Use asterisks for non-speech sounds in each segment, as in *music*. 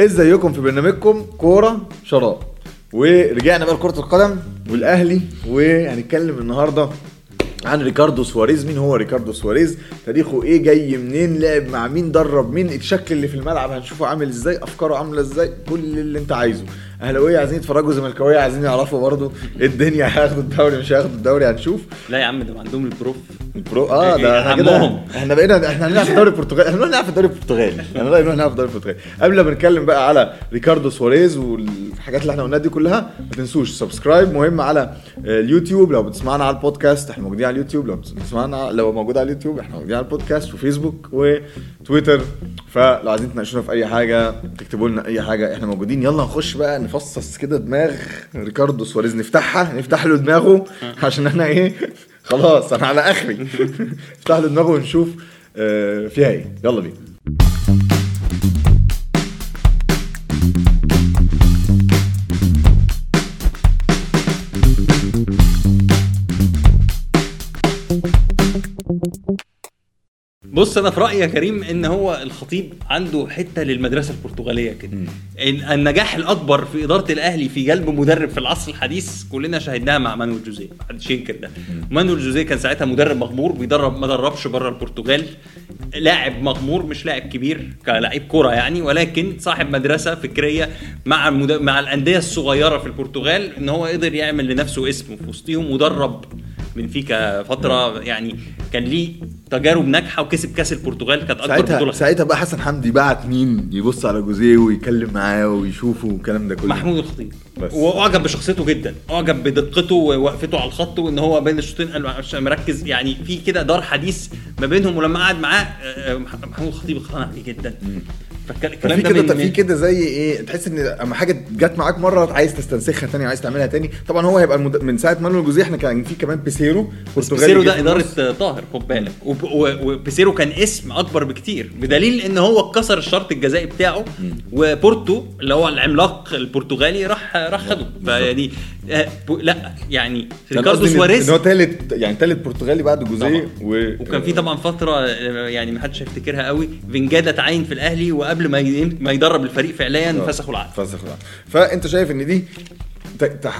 ازيكم في برنامجكم كورة شراب ورجعنا بقى لكرة القدم والأهلي وهنتكلم النهارده عن ريكاردو سواريز. مين هو ريكاردو سواريز؟ تاريخه إيه؟ جاي منين؟ لعب مع مين؟ درب مين؟ الشكل اللي في الملعب هنشوفه عامل إزاي؟ أفكاره عاملة إزاي؟ كل اللي أنت عايزه. اهلاويه عايزين يتفرجوا زملكاوية عايزين يعرفوا برضه إيه الدنيا هياخدوا الدوري مش هياخدوا الدوري هنشوف. لا يا عم ده عندهم ال prof. ال pro آه ده إحنا كده. إحنا بقينا إحنا هنلعب في الدوري البرتغالي. إحنا هنلعب في الدوري البرتغالي. أنا رايي نروح نلعب في الدوري البرتغالي. قبل ما نتكلم بقى على ريكاردو سواريز والحاجات اللي إحنا قلناها دي كلها ما تنسوش subscribe مهم على آه، اليوتيوب. لو بتسمعنا على البودكاست إحنا موجودين على اليوتيوب. لو بتسمعنا لو موجود على اليوتيوب إحنا موجودين على البودكاست وفيسبوك وتويتر فلو عايزين تناقشونا في أي حاجة تكتبوا لنا أي حاجة إحنا موجودين. يلا نخش بقى نفصص كده دماغ ريكاردو سواريز نفتحها نفتح له دماغه عشان إحنا إيه خلاص أنا على اخري. *laughs* نفتح له دماغه ونشوف آه، فيها إيه. يلا بينا. بص أنا في رأيي يا كريم إن هو الخطيب عنده حتة للمدرسة البرتغالية كده. ال- النجاح الأكبر في إدارة الأهلي في جلب مدرب في العصر الحديث كلنا شاهدناها مع مانويل جوزيه. محدش ينكر ده. مانويل جوزيه كان ساعتها مدرب مغمور بيدرب ما دربش بره البرتغال. لاعب مغمور مش لاعب كبير كلاعب كوره يعني ولكن صاحب مدرسة فكرية مع المد... مع الأندية الصغيرة في البرتغال إن هو قدر يعمل لنفسه اسم في وسطهم ودرب بنفيكا فترة يعني كان ليه تجارب ناجحة وكسب كأس البرتغال كانت أكبر ساعتها بطولة. ساعتها بقى حسن حمدي بعت مين؟ يبص على جوزيه ويتكلم معاه ويشوفه والكلام ده كله. محمود الخطيب. واعجب بشخصيته جدا أعجب بدقته ووقفته على الخط وإن هو بين الشوطين قال عشان مركز. يعني في كده دار حديث ما بينهم ولما قعد معاه آه، آه، محمود الخطيب اقتنع بيه جدا. فالكلام ده كده في كده زي إيه تحس إن أما حاجة جت معاك مرة عايز تستنسخها تاني عايز تعملها تاني. طبعا هو هيبقى المد... من ساعة مانويل جوزيه إحنا كان في كمان بيسيرو برتغالي بيسيرو ده إدارة. آه، طاهر خد بالك. وبيسيرو كان اسم أكبر بكتير بدليل إن هو كسر الشرط الجزائي بتاعه وبورتو اللي هو العملاق البرتغالي راح راح خده. فيعني آه، ب- لا يعني ريكاردو سواريز هو تالت يعني تالت برتغالي بعد جوزيه. و... وكان في طبعا فترة آه، يعني ما حدش هيفتكرها قوي فينجادا تعين في الأهلي وقبل ما ي- ما يدرب الفريق فعليا. فسخوا العقد فسخ العقد فأنت شايف إن دي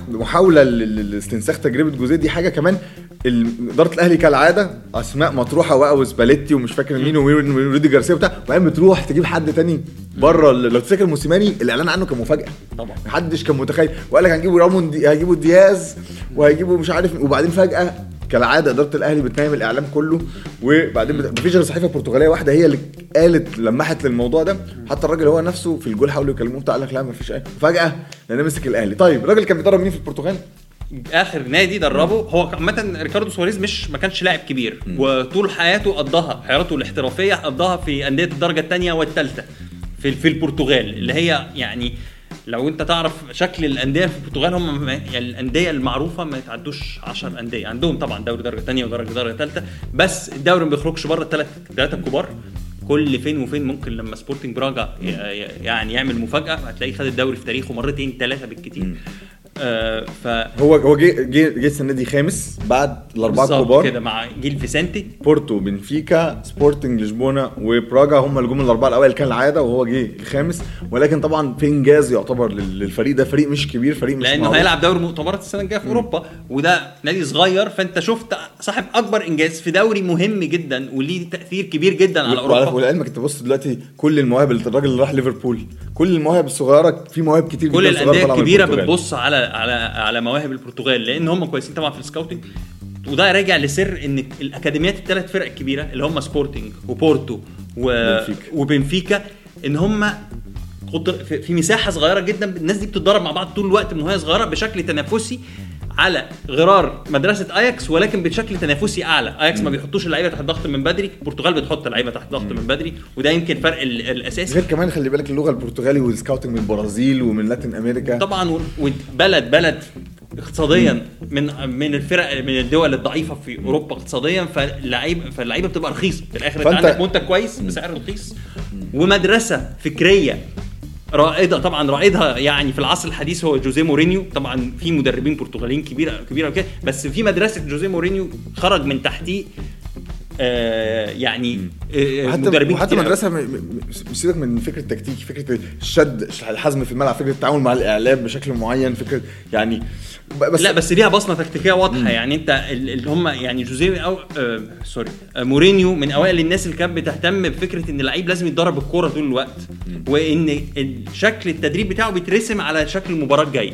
محاولة لاستنساخ تجربة جوزيه دي حاجة كمان إدارة الأهلي كالعادة أسماء مطروحة بقى وسباليتي ومش فاكر مين ورودي جارسيا وبتاع. وبعدين بتروح تجيب حد تاني بره لو تفتكر موسيماني الإعلان عنه كان مفاجاه طبعا. محدش كان متخيل. وقال لك هيجيبوا رامون دي هيجيبوا دياز وهيجيبوا مش عارف وبعدين فجأة كالعادة إدارة الأهلي بتنام الإعلام كله وبعدين بت- مفيش غير صحيفة برتغالية واحدة هي اللي قالت لمحت للموضوع ده. حتى الراجل هو نفسه في الجول حاولوا يكلموه بتاع قال لك لا مفيش اي فجأة لأن مسك الأهلي. طيب الراجل كان بيدرب مين في البرتغال؟ آخر نادي دربه هو عامة ريكاردو سواريز مش ما كانش لاعب كبير. وطول حياته قضاها حياته الاحترافية قضاها في أندية الدرجة الثانية والثالثه في في البرتغال اللي هي يعني لو أنت تعرف شكل الأندية في البرتغال هم يعني الأندية المعروفة ما يتعدوش 10 أندية. عندهم طبعا دوري درجة ثانية ودرجة درجة ثالثه بس الدوري ما بيخرجش بره الثلاث الثلاثه الكبار. كل فين وفين ممكن لما سبورتنج براجا يعني يعمل مفاجأة هتلاقيه خد الدوري في تاريخه مرتين ثلاثة بالكتير. آه ف هو هو جه جه السنة دي خامس بعد الأربعة الكبار. كده مع جيل فيسنتي. بورتو بنفيكا سبورتنج لشبونة وبراجا هم اللي جم الاربعه الاوائل كان العادة وهو جه الخامس. ولكن طبعا في انجاز يعتبر لل- للفريق ده فريق مش كبير فريق مش لأنه. هيلعب دوري مؤتمرات السنة الجاية في أوروبا وده نادي صغير فأنت شفت صاحب أكبر إنجاز في دوري مهم جدا وليه تأثير كبير جدا على أوروبا. ولعلمك انت بص دلوقتي كل المواهب اللي الراجل اللي راح ليفربول كل المواهب الصغيرة في مواهب كتير كل الأندية الكبيرة. بتبص على على على مواهب البرتغال لأن هم كويسين طبعا في ال scouting وده راجع لسر إن الأكاديميات الثلاث فرق الكبيرة اللي هم سبورتنج وبورتو و... بنفيكا. وبنفيكا إن هم في في مساحة صغيرة جدا الناس دي بتتدرب مع بعض طول الوقت من وهي صغيرة بشكل تنافسي على غرار مدرسة اياكس ولكن بشكل تنافسي أعلى. اياكس ما بيحطوش اللعيبة تحت ضغط من بدري البرتغال بتحط اللعيبة تحت ضغط من بدري وده يمكن فرق ال- الأساسي. غير كمان خلي بالك اللغة البرتغالي وال scouting من البرازيل ومن Latin America. طبعا وبلد بلد اقتصاديا من من الفرق من الدول الضعيفة في أوروبا اقتصاديا فاللعيب فاللعيبة بتبقى رخيصة. في الآخر أنت عندك منتج كويس بسعر رخيص. ومدرسة فكرية رائده طبعا رائدها يعني في العصر الحديث هو جوزيه مورينيو. طبعا في مدربين برتغاليين كبيره كبيرة وكده. بس في مدرسة جوزيه مورينيو خرج من تحتيه آه يعني آه وحتى مدربين مش سيبك من فكرة التكتيك فكرة الشد الحزم في الملعب فكرة التعامل مع الإعلام بشكل معين فكرة يعني بس لا بس ليها بصمة تكتيكية واضحة. يعني أنت ال- اللي هم يعني جوزيه أو آه sorry آه مورينيو من أوائل الناس اللي كانت بتهتم بفكرة إن اللعيب لازم يتدرب الكورة طول الوقت وإن شكل التدريب بتاعه بيترسم على شكل المباراة الجاية.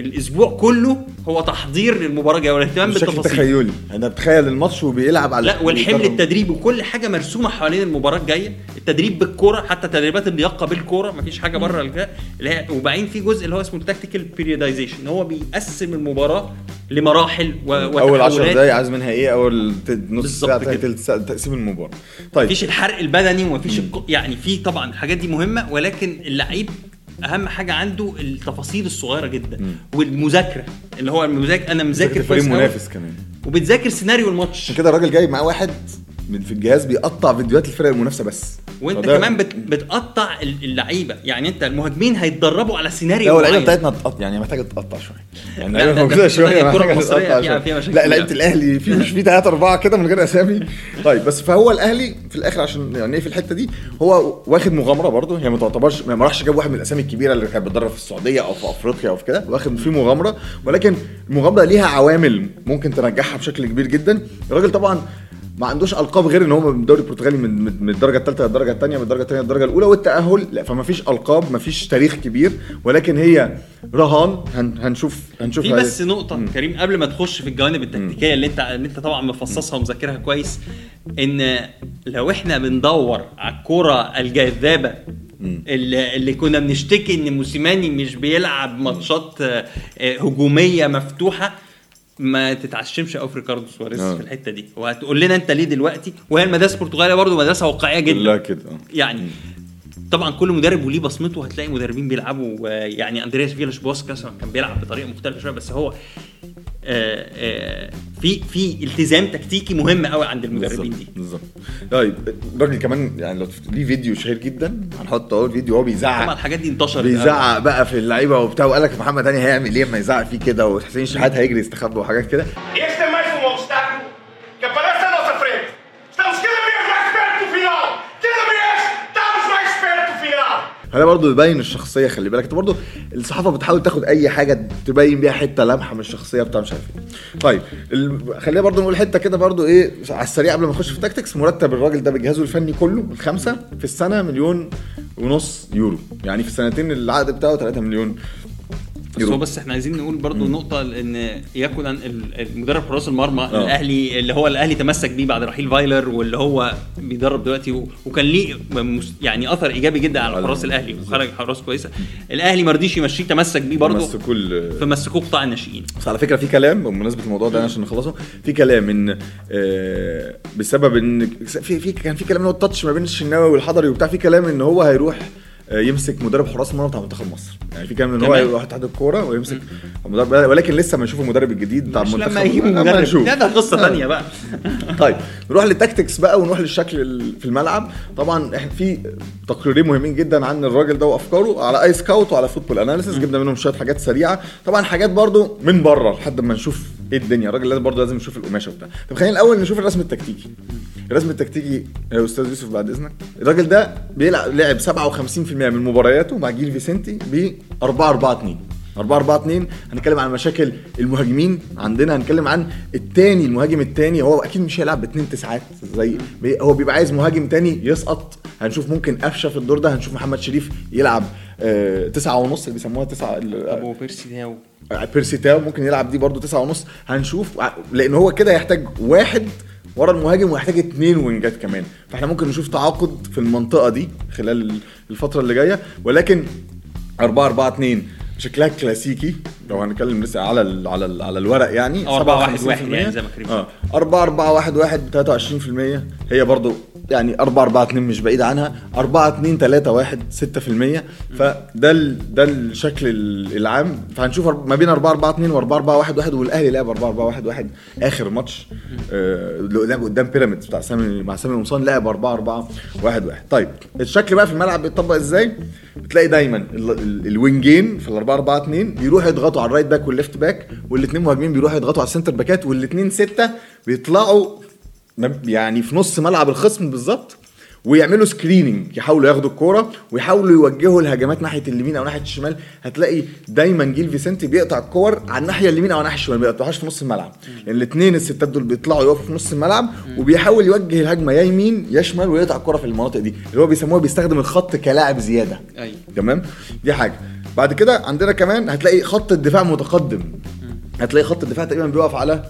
الأسبوع كله هو تحضير للمباراة الجايه والاهتمام بالتفاصيل. تخيلي. أنا بتخيل الماتش وبيلعب على لا والحمل. التدريبي وكل حاجة مرسومة حوالين المباراة الجاية. التدريب بالكورة حتى تدريبات اللياقة بالكورة مفيش حاجة بره اللي هي وبعدين في جزء اللي هو اسمه ال tactical periodization هو بيقسم المباراة لمراحل و- أول 10 وتحولات. دقايق عايز منها إيه؟ أول نص ساعة تقسيم المباراة. طيب. مفيش الحرق البدني ومفيش الق... يعني في طبعا الحاجات دي مهمة ولكن اللعيب اهم حاجة عنده التفاصيل الصغيره جدا والمذاكره اللي هو المذاكره أنا مذاكر فريق منافس كمان. وبتذاكر سيناريو الماتش. عشان كده الراجل جايب معاه واحد من في الجهاز بيقطع فيديوهات الفرق المنافسه بس. وانت فده- كمان بت... بتقطع ال- اللعيبة. يعني انت المهاجمين هيتدربوا على سيناريو لا اللعيبه. بتاعتنا تتقطع يعني محتاجة تتقطع شوية. يعني اللعيبه ده- ده موجودة شوية محتاجة تتقطع فيها- مشاكل لا لعيبة. الأهلي في مش في ثلاثة أربعة كده من غير أسامي. طيب بس فهو الأهلي في الآخر عشان يعني إيه في الحتة دي هو واخد مغامرة برضه. هي ما تعتبرش ما راحش جاب واحد من الأسامي الكبيرة اللي كانت بتدرب في السعودية أو في أفريقيا أو في كده. واخد في مغامرة ولكن المغامرة ليها عوامل ممكن تنجحها بشكل كبير جدا. الراجل طبعا ما عندوش ألقاب غير إن هو من الدوري البرتغالي من من الدرجة الثالثه للدرجة الثانية من الدرجة الثانية للدرجة الأولى والتأهل لا فما فيش ألقاب ما فيش تاريخ كبير ولكن هي رهان. هن هنشوف هنشوف في بس نقطة كريم قبل ما تخش في الجوانب التكتيكية اللي انت اللي انت طبعا مفصصها ومذاكرها كويس إن لو إحنا بندور على الكرة الجذابة اللي, اللي كنا بنشتكي إن موسيماني مش بيلعب ماتشات آه، هجومية مفتوحة ما تتعشمش قوي في ريكاردو سواريز آه. في الحتة دي وهتقول لنا أنت ليه دلوقتي وهي المدارس البرتغالية برضو مدرسة واقعية جدا كلها كده. يعني طبعا كل مدرب وليه بصمته هتلاقي مدربين بيلعبوا يعني أندرياس فيلاش بوسكاس كان بيلعب بطريقة مختلفة شوية بس هو في في التزام تكتيكي مهم قوي عند المدربين دي. بالظبط. طيب الراجل كمان يعني لو ليه فيديو شهير جدا هنحط أهو الفيديو وهو طبعا بيزعق الحاجات دي انتشرت بيزعق بقى في اللعيبة وبتاع وقال لك محمد هاني هيعمل إيه؟ اما يزعق فيه كده وحسين شحات هيجري يستخبى وحاجات كده. هذا برضه يبين الشخصية خلي بالك. انت برضه الصحافة بتحاول تاخد أي حاجة تبين بيها حتة لمحة من الشخصية بتاع مش عارف إيه. طيب ال... خلينا برضه نقول حتة كده برضه إيه على السريع قبل ما نخش في ال tactics مرتب الراجل ده بجهازه الفني كله الخمسة في السنة مليون ونص يورو. يعني في السنتين العقد بتاعه 3 مليون بس هو بس إحنا عايزين نقول برضو نقطة ان يكون أن ال- المدرب حراس المرمى آه. الأهلي اللي هو الأهلي تمسك بيه بعد رحيل فايلر واللي هو بيدرب دلوقتي وكان ليه يعني أثر إيجابي جدا على حراس الأهلي وخرج حراس كويسة. الأهلي ما رضيش يمشيه تمسك بيه برضو بس كل فمسكوه قطاع الناشئين. بس على فكرة في كلام بمناسبة الموضوع ده عشان نخلصه في كلام إن آه، بسبب إن في في كان في كلام إن هو التاتش ما بين الشناوي والحضري وبتاع في كلام إن هو هيروح يمسك مدرب حراس المرمى بتاع منتخب مصر. يعني في كلام إن هو؟ هيروح اتحاد الكورة ويمسك مدرب ولكن لسه ما نشوف المدرب الجديد بتاع المنتخب لما يجيبوا لما مدرب. نشوف. لا ده قصة ثانية بقى. *laughs* طيب نروح لل tactics بقى ونروح للشكل في الملعب. طبعا إحنا في تقريرين مهمين جدا عن الراجل ده وأفكاره على اي scout وعلى football analysis جبنا منهم شوية حاجات سريعة. طبعا حاجات برضو من بره لحد ما نشوف إيه الدنيا. الراجل لازم برضو لازم نشوف القماشة وبتاع. طب خلينا الأول نشوف الرسم التكتيكي. الرسم التكتيكي يا أستاذ يوسف بعد إذنك. الراجل ده بيلعب لعب 57% من مبارياته مع جيل فيسنتي ب 4 4 2 4 4 2 هنتكلم عن مشاكل المهاجمين عندنا هنتكلم عن التاني المهاجم التاني هو أكيد مش هيلعب باتنين تسعات زي هو بيبقى عايز مهاجم تاني يسقط. هنشوف ممكن قفشة في الدور ده هنشوف محمد شريف يلعب آه تسعة ونص اللي بيسموها تسعة أبو بيرسي ده بيرسي تاو ممكن يلعب دي برضو تسعة ونص. هنشوف لأن هو كده يحتاج واحد ورا المهاجم ويحتاج اتنين وينجات كمان. فاحنا ممكن نشوف تعاقد في المنطقة دي خلال الفترة اللي جاية. ولكن 4 4 2 شكلها كلاسيكي. لو هنتكلم لسه على ال على ال على الورق يعني. أو 4 1 57% يعني زي ما كريم آه. 4 4 1 1 23% هي برضو يعني 4 4 2 مش بعيد عنها 4 2 3 1 6% فده ال ده الشكل ال- العام. فهنشوف ما بين 4 4 2 و 4 4 1 1 والأهلي لعب 4 4 1 1 آخر ماتش. آه اللي لعب قدام بيراميدز بتاع سامي مع سامي قمصان لعب 4 4 1 1 طيب الشكل بقى في الملعب بيتطبق إزاي؟ بتلاقي دايما ال- ال- الوينجين في ال 4 4 2 بيروحوا يضغطوا على ال right back وال left back والاثنين مهاجمين بيروحوا يضغطوا على ال center back ات والاثنين ستة بيطلعوا يعني في نص ملعب الخصم بالظبط ويعملوا screening يحاولوا ياخدوا الكورة ويحاولوا يوجهوا الهجمات ناحية اليمين أو ناحية الشمال. هتلاقي دايما جيل فيسنتي بيقطع الكور على الناحية اليمين أو الناحيه الشمال ما بيقطعوهاش في نص الملعب. لأن الاثنين الستات دول بيطلعوا يقفوا في نص الملعب وبيحاول يوجه الهجمة يا يمين يا شمال ويقطع الكورة في المناطق دي. اللي هو بيسموها بيستخدم الخط كلاعب زيادة. أيوة. تمام؟ دي حاجة. بعد كده عندنا كمان هتلاقي خط الدفاع متقدم. هتلاقي خط الدفاع تقريبا بيقف على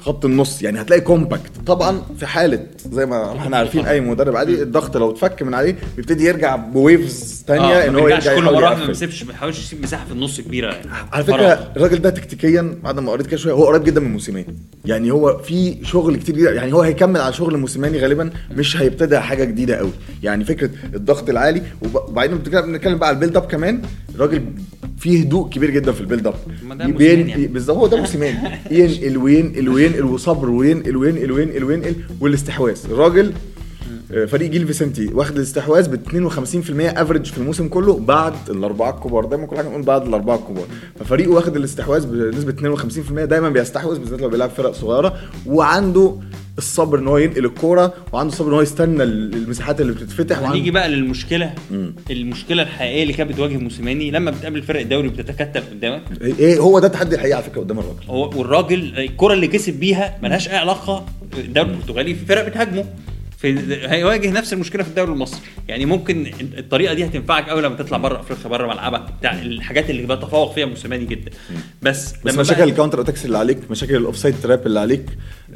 خط النص يعني هتلاقي compact طبعا في حالة زي ما إحنا عارفين أي مدرب عادي الضغط لو اتفك من عليه بيبتدي يرجع ب waves تانية آه إن هو يرجع كل مرة ما. بيسيبش ما بيحاولش يسيب مساحة في النص كبيرة. يعني على. فكرة الراجل ده تكتيكيا بعد ما قريت كده شوية هو قريب جدا من موسيماني. يعني هو في شغل كتير جدا يعني هو هيكمل على شغل موسيماني غالبا مش هيبتدع حاجة جديدة قوي. يعني فكرة الضغط العالي وب- وبعدين بنتكلم بقى على ال build up كمان الراجل فيه هدوء كبير جدا في ال build up يعني. بالظبط هو ده موسيماني. *laughs* ينقل وينقل وينقل وصبر وينقل وينقل وينقل وينقل والاستحواذ. الراجل آه، فريق جيل فيسنتي واخد الاستحواذ ب 52% average في الموسم كله بعد الأربعة الكبار. دايما كل حاجة نقول بعد الأربعة الكبار. ففريقه واخد الاستحواذ بنسبة 52% دايما بيستحوذ بالذات لو بيلعب فرق صغيرة وعنده الصبر إن هو ينقل الكورة وعنده الصبر إن هو يستنى المساحات اللي بتتفتح. هنيجي وعنده بقى للمشكلة. مم. المشكلة الحقيقية اللي كانت بتواجه موسيماني لما بتقابل فرق الدوري وبتتكتل قدامك. إيه هو ده التحدي الحقيقي على فكرة قدام الراجل هو والراجل الكرة اللي كسب بيها ملهاش أي علاقة الدوري البرتغالي في فرق بتهاجمه. في هيواجه نفس المشكلة في الدوري المصري. يعني ممكن الطريقة دي هتنفعك قوي لما تطلع بره أفريقيا بره ملعبك بتاع الحاجات اللي بيتفوق فيها موسيماني جدا. بس بس لما مشاكل ال counter attacks اللي عليك مشاكل ال offside trap اللي عليك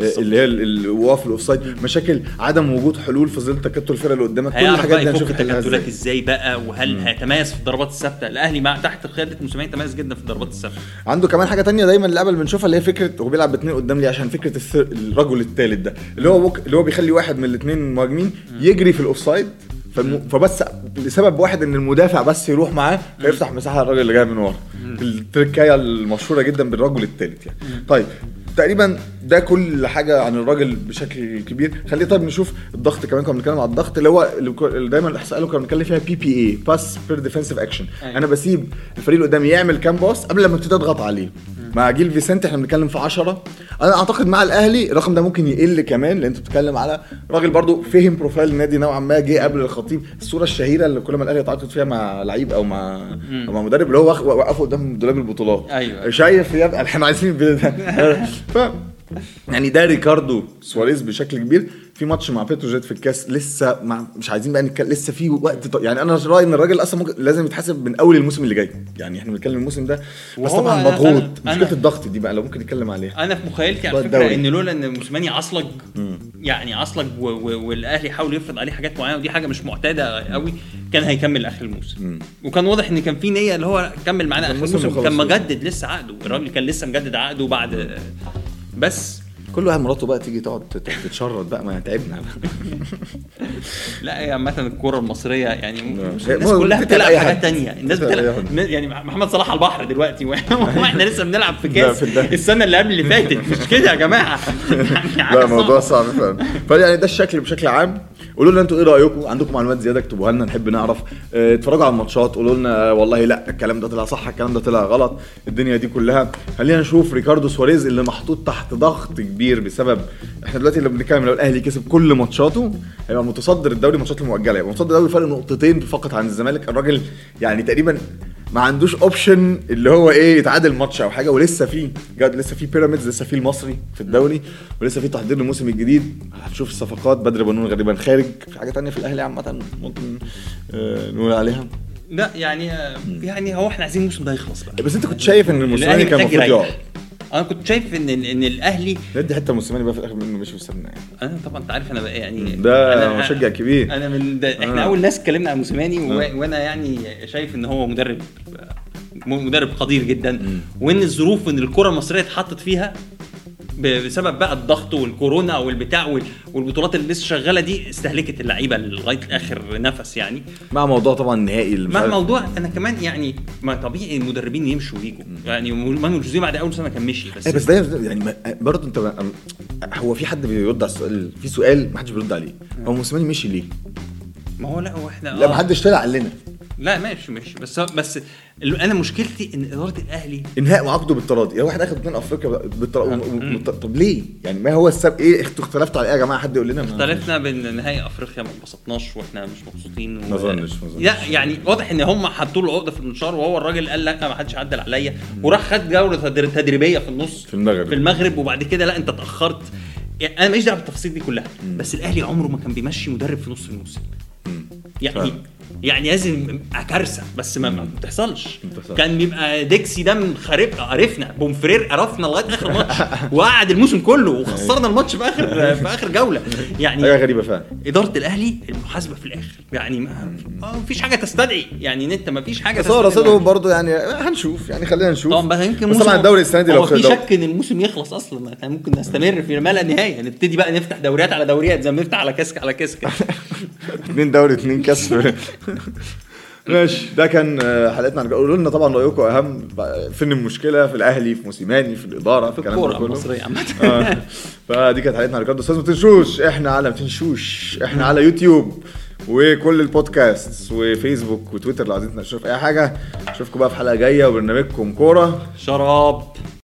آه، اللي هي ال- الوقوف ال offside مشاكل عدم وجود حلول في ظل تكتل الفرق اللي قدامك. كل الحاجات دي هنشوف التكتلات إزاي بقى وهل هيتميز في الضربات الثابتة؟ الأهلي مع تحت قياده موسيماني تميز جدا في الضربات الثابتة. عنده كمان حاجة تانية دايما اللعبه اللي بنشوفها اللي هي فكرة هو بيلعب باثنين قدام ليه؟ عشان فكرة. الرجل الثالث ده. اللي هو اللي هو بيخلي واحد من الاثنين مهاجمين يجري في ال offside فالم... فبس لسبب واحد إن المدافع بس يروح معاه فيفتح مساحة للراجل اللي جاي من ورا. التركايه المشهورة جدا بالرجل الثالث يعني. طيب تقريبا ده كل حاجة عن الراجل بشكل كبير. خليه طيب نشوف الضغط كمان كنا بنتكلم على الضغط اللي هو اللي دايما اللي كنا بنتكلم فيها بي بي اي باس بير ديفensive اكشن. أنا بسيب الفريق اللي قدامي يعمل كام pass قبل لما ابتدي أضغط عليه. مع جيل فيسنت إحنا بنتكلم في 10 أنا أعتقد مع الأهلي الرقم ده ممكن يقل كمان لأن أنت بتتكلم على راجل برضو فهم profile النادي نوعا ما جه قابل الخطيب. الصورة الشهيرة اللي كل ما الأهلي يتعاقد فيها مع لعيب أو مع أو مع مدرب اللي هو وقفه قدام دولاب البطولات. أيوة. شايف يبقى إحنا عايزين *laughs* الفيديو ده ف يعني ده ريكاردو سواريز بشكل كبير. في ماتش مع بيتروجيت في الكاس لسه مع مش عايزين بقى نتكلم لسه في وقت ط... يعني أنا رأيي إن الراجل أصلا ممكن لازم يتحاسب من أول الموسم اللي جاي. يعني إحنا بنتكلم الموسم ده. بس طبعا مضغوط. مشكله الضغط دي بقى لو ممكن نتكلم عليها. أنا في مخيلتي على فكرة. إن لولا إن موسيماني عصلج يعني عصلج و- و- والأهلي حاول يفرض عليه حاجات معينة ودي حاجة مش معتادة قوي كان هيكمل آخر الموسم. وكان واضح إن كان في نية اللي هو كمل معانا آخر موسم الموسم. كان مجدد لسه عقده. الراجل كان لسه مجدد عقده بعد بس. كل واحد مراته بقى تيجي تقعد تت- تتشرد بقى ما تعبنا *laughs* لا هي عامة الكورة المصرية يعني الناس كلها بتلعب حاجات حد. تانية. الناس بتلعب. يعني محمد صلاح على البحر دلوقتي. *laughs* *laughs* وإحنا لسه بنلعب في كاس. السنة اللي قبل اللي فاتت. مش كده يا جماعة؟ يعني لا موضوع صعبة. صعب فعلا. فيعني ده الشكل بشكل عام. قولوا لنا أنتوا إيه رأيكم؟ عندكم معلومات زيادة اكتبوها لنا نحب نعرف. آه، اتفرجوا على الماتشات قولوا لنا والله لا الكلام ده طلع صح الكلام ده طلع غلط الدنيا دي كلها. خلينا نشوف ريكاردو سواريز اللي محطوط تحت ضغط كبير بسبب إحنا دلوقتي اللي بنتكلم لو الأهلي كسب كل ماتشاته هيبقى متصدر الدوري ماتشات المؤجلة يبقى متصدر الدوري فرق نقطتين فقط عن الزمالك. الراجل يعني تقريبا ما عندوش option اللي هو إيه يتعادل ماتش أو حاجة. ولسه في جد لسه في بيراميدز لسه في المصري في الدوري ولسه في تحضير للموسم الجديد. هنشوف الصفقات. بدر بنون غالبا خارج. في حاجة تانية في الأهلي عامة ممكن آه نقول عليها؟ لا يعني يعني هو إحنا عايزين الموسم ده يخلص بقى. بس أنت كنت شايف إن الموسيماني كان المفروض يريح. أنا كنت شايف إن إن الأهلي ندي حتة موسيماني بقى في الآخر منه مش السنة يعني أنا طبعا أنت عارف أنا بقى يعني ده أنا مشجع كبير. أنا من ده إحنا آه. أول ناس اتكلمنا عن موسيماني و... آه. وأنا يعني شايف إن هو مدرب مدرب قدير جدا وإن الظروف ان الكرة المصرية اتحطت فيها بسبب بقى الضغط والكورونا والبتاع وال- والبطولات اللي لسه شغالة دي استهلكت اللعيبة لغاية آخر نفس يعني. مع موضوع طبعا النهائي مع موضوع أنا كمان يعني ما طبيعي المدربين يمشوا ويجوا. يعني مانويل جوزيه بعد أول سنة كان مشي بس إيه بس ده يعني برضه أنت هو في حد بيرد على السؤال؟ في سؤال ما حدش بيرد عليه. هو موسيماني مشي ليه؟ ما هو لا هو إحنا لا آه. ما حدش طلع قال لنا. لا ماشي ماشي. بس بس أنا مشكلتي إن إدارة الأهلي إنهاء عقده بالتراضي يا واحد اخد اتنين أفريقيا بالتراضي طب ليه؟ يعني ما هو السبب؟ إيه اختلفتوا على إيه يا جماعة؟ حد يقول لنا؟ اختلفنا بين نهائي أفريقيا ما اتبسطناش وإحنا مش مبسوطين و... ما أظنش. لا يعني واضح إن هم حطوا له عقدة في المنشار وهو الراجل قال لا ما حدش عدل عليا. وراح خد جولة تدر- تدريبية في النص في المغرب. في المغرب وبعد كده لا أنت اتأخرت. يعني أنا ماليش دعوة بالتفاصيل دي كلها. بس الأهلي عمره ما كان بيمشي مدرب في نص الموسم. يعني. يعني لازم كارثه بس ما ما بتحصلش. كان بيبقى ديكسي ده خارب عرفنا بومفرير عرفنا لغاية آخر ماتش. *laughs* وقعد الموسم كله وخسرنا الماتش في آخر في آخر جولة. يعني حاجة غريبة فعلا. إدارة الأهلي المحاسبة في الآخر. يعني ما ما فيش حاجة تستدعي. يعني إن أنت ما فيش حاجة بس هو تستدعي. رصيدهم برضه يعني هنشوف. يعني خلينا نشوف. طبعا يمكن بس موسم- طبعا الدوري السنة دي لو في شك إن الموسم يخلص أصلا. إحنا ممكن نستمر في ما لا نهاية. نبتدي بقى نفتح دوريات على دوريات زي ما نفتح على كاس على كاس كده. *laughs* اتنين دوري اتنين كاس. *laughs* *laughs* ماشي. ده كان آه، حلقتنا عن قولوا لنا طبعا رأيكم أهم فين المشكلة؟ في الأهلي في موسيماني في الإدارة في الكلام ده الكورة. المصرية عامة. آه. فدي كانت حلقتنا عن ريكاردو سواريز ما تنسوش إحنا على ما تنسوش إحنا على يوتيوب وكل البودكاست وفيسبوك وتويتر لو عايزين تنشروا في أي حاجة. اشوفكم بقى في حلقة جاية وبرنامجكم كورة. شراب.